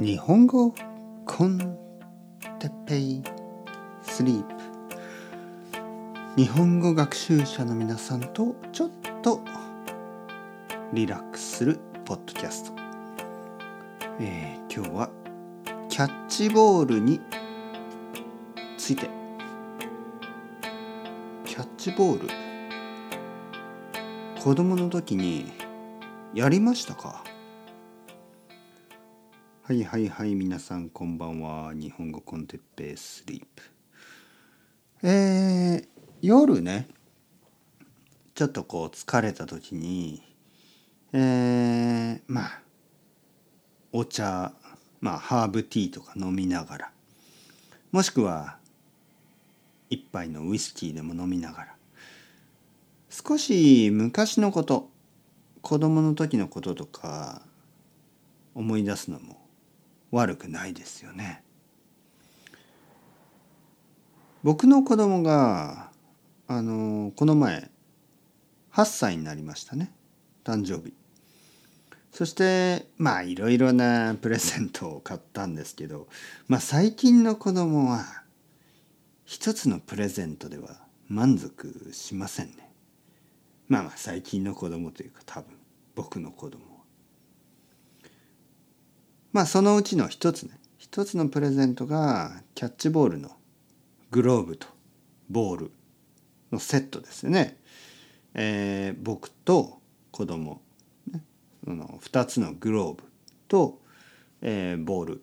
日本語コンテッペイスリープ。日本語学習者の皆さんとちょっとリラックスするポッドキャスト、えー、今日はキャッチボールについて。キャッチボール。子供の時にやりましたか？はいはいはい皆さんこんばんは。日本語コンテッペイスリープ。えー、夜ねちょっとこう疲れた時にえー、まあお茶まあハーブティーとか飲みながらもしくは一杯のウイスキーでも飲みながら少し昔のこと子供の時のこととか思い出すのも悪くないですよね。僕の子供があのこの前8歳になりましたね。誕生日。そしてまあいろいろなプレゼントを買ったんですけどまあ最近の子供は一つのプレゼントでは満足しませんね。まあまあ最近の子供というか多分僕の子供。まあそのうちの一つね一つのプレゼントがキャッチボールのグローブとボールのセットですよね。えー、僕と子供、ね、その2つのグローブと、えー、ボール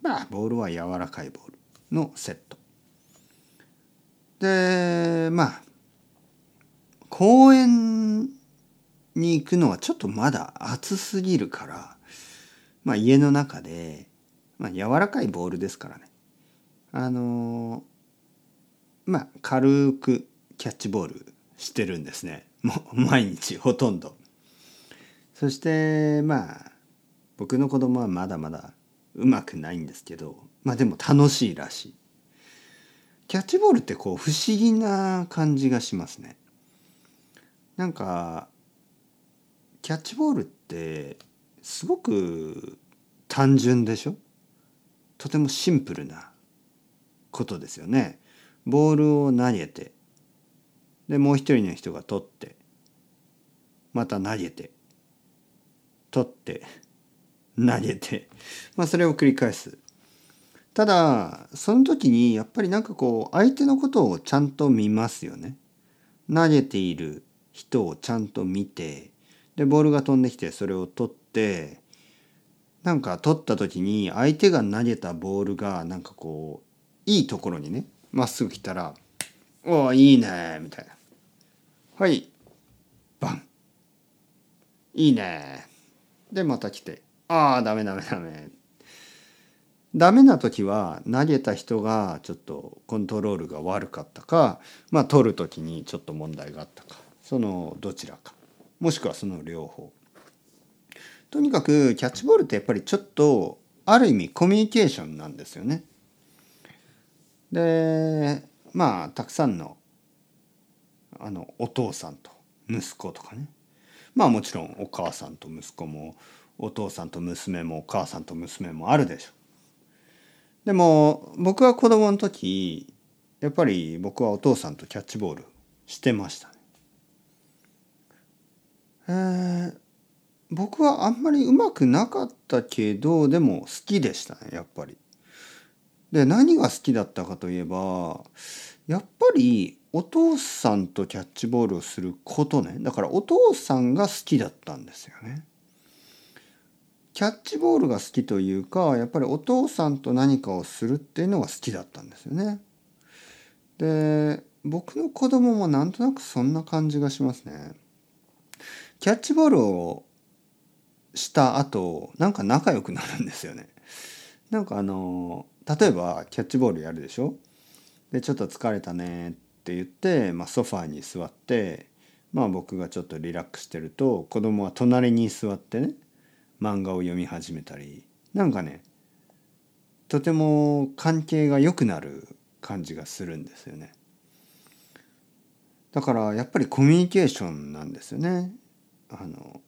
まあボールは柔らかいボールのセット。でまあ公園に行くのはちょっとまだ暑すぎるからまあ、家の中で、まあ、柔らかいボールですからねあのまあ軽くキャッチボールしてるんですねもう毎日ほとんど。そしてまあ僕の子供はまだまだうまくないんですけどまあでも楽しいらしい。キャッチボールってこう不思議な感じがしますね。なんかキャッチボールってすごく単純でしょ？とてもシンプルなことですよね。ボールを投げてでもう一人の人が取ってまた投げて取って投げてまあそれを繰り返す。ただその時にやっぱりなんかこう相手のことをちゃんと見ますよね。投げている人をちゃんと見てでボールが飛んできてそれを取ってってなんか取った時に相手が投げたボールがなんかこういいところにねまっすぐ来たら「おおいいね」みたいな「はいバン。いいね」でまた来て「ああダメダメダメ」ダメな時は投げた人がちょっとコントロールが悪かったかまあ取る時にちょっと問題があったか。そのどちらか。もしくはその両方。とにかくキャッチボールってやっぱりちょっとある意味コミュニケーションなんですよね。でまあたくさんのあのお父さんと息子とかねまあもちろんお母さんと息子もお父さんと娘もお母さんと娘もあるでしょ。でも僕は子供の時やっぱり僕はお父さんとキャッチボールしてましたね。えー、僕はあんまりうまくなかったけどでも好きでしたねやっぱり。で何が好きだったかといえばやっぱりお父さんとキャッチボールをすることねだからお父さんが好きだったんですよね。キャッチボールが好きというかやっぱりお父さんと何かをするっていうのが好きだったんですよね。で僕の子供もなんとなくそんな感じがしますね。キャッチボールをした後なんか仲良くなるんですよね。なんかあの例えばキャッチボールやるでしょ？でちょっと疲れたねって言って、まあ、ソファーに座ってまあ僕がちょっとリラックスしてると子供は隣に座ってね漫画を読み始めたりなんかねとても関係が良くなる感じがするんですよね。だからやっぱりコミュニケーションなんですよね。あの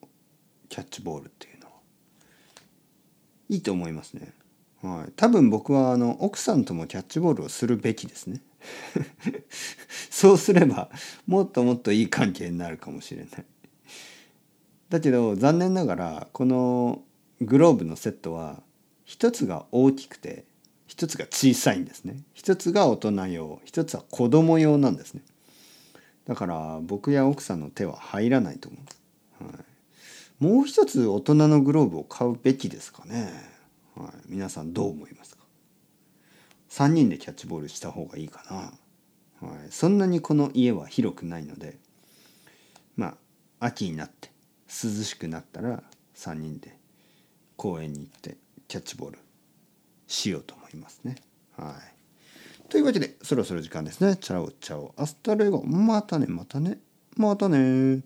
キャッチボールっていうのは。いいと思いますね。はい、多分僕はあの奥さんともキャッチボールをするべきですね。そうすればもっともっといい関係になるかもしれない。だけど残念ながらこのグローブのセットは一つが大きくて一つが小さいんですね。一つが大人用一つは子供用なんですね。だから僕や奥さんの手は入らないと思う。もう一つ大人のグローブを買うべきですかね。はい、皆さんどう思いますか？3人でキャッチボールした方がいいかな。はい、そんなにこの家は広くないのでまあ秋になって涼しくなったら3人で公園に行ってキャッチボールしようと思いますね。はい。というわけでそろそろ時間ですね。チャオチャオアスタレゴまたねまたねまたね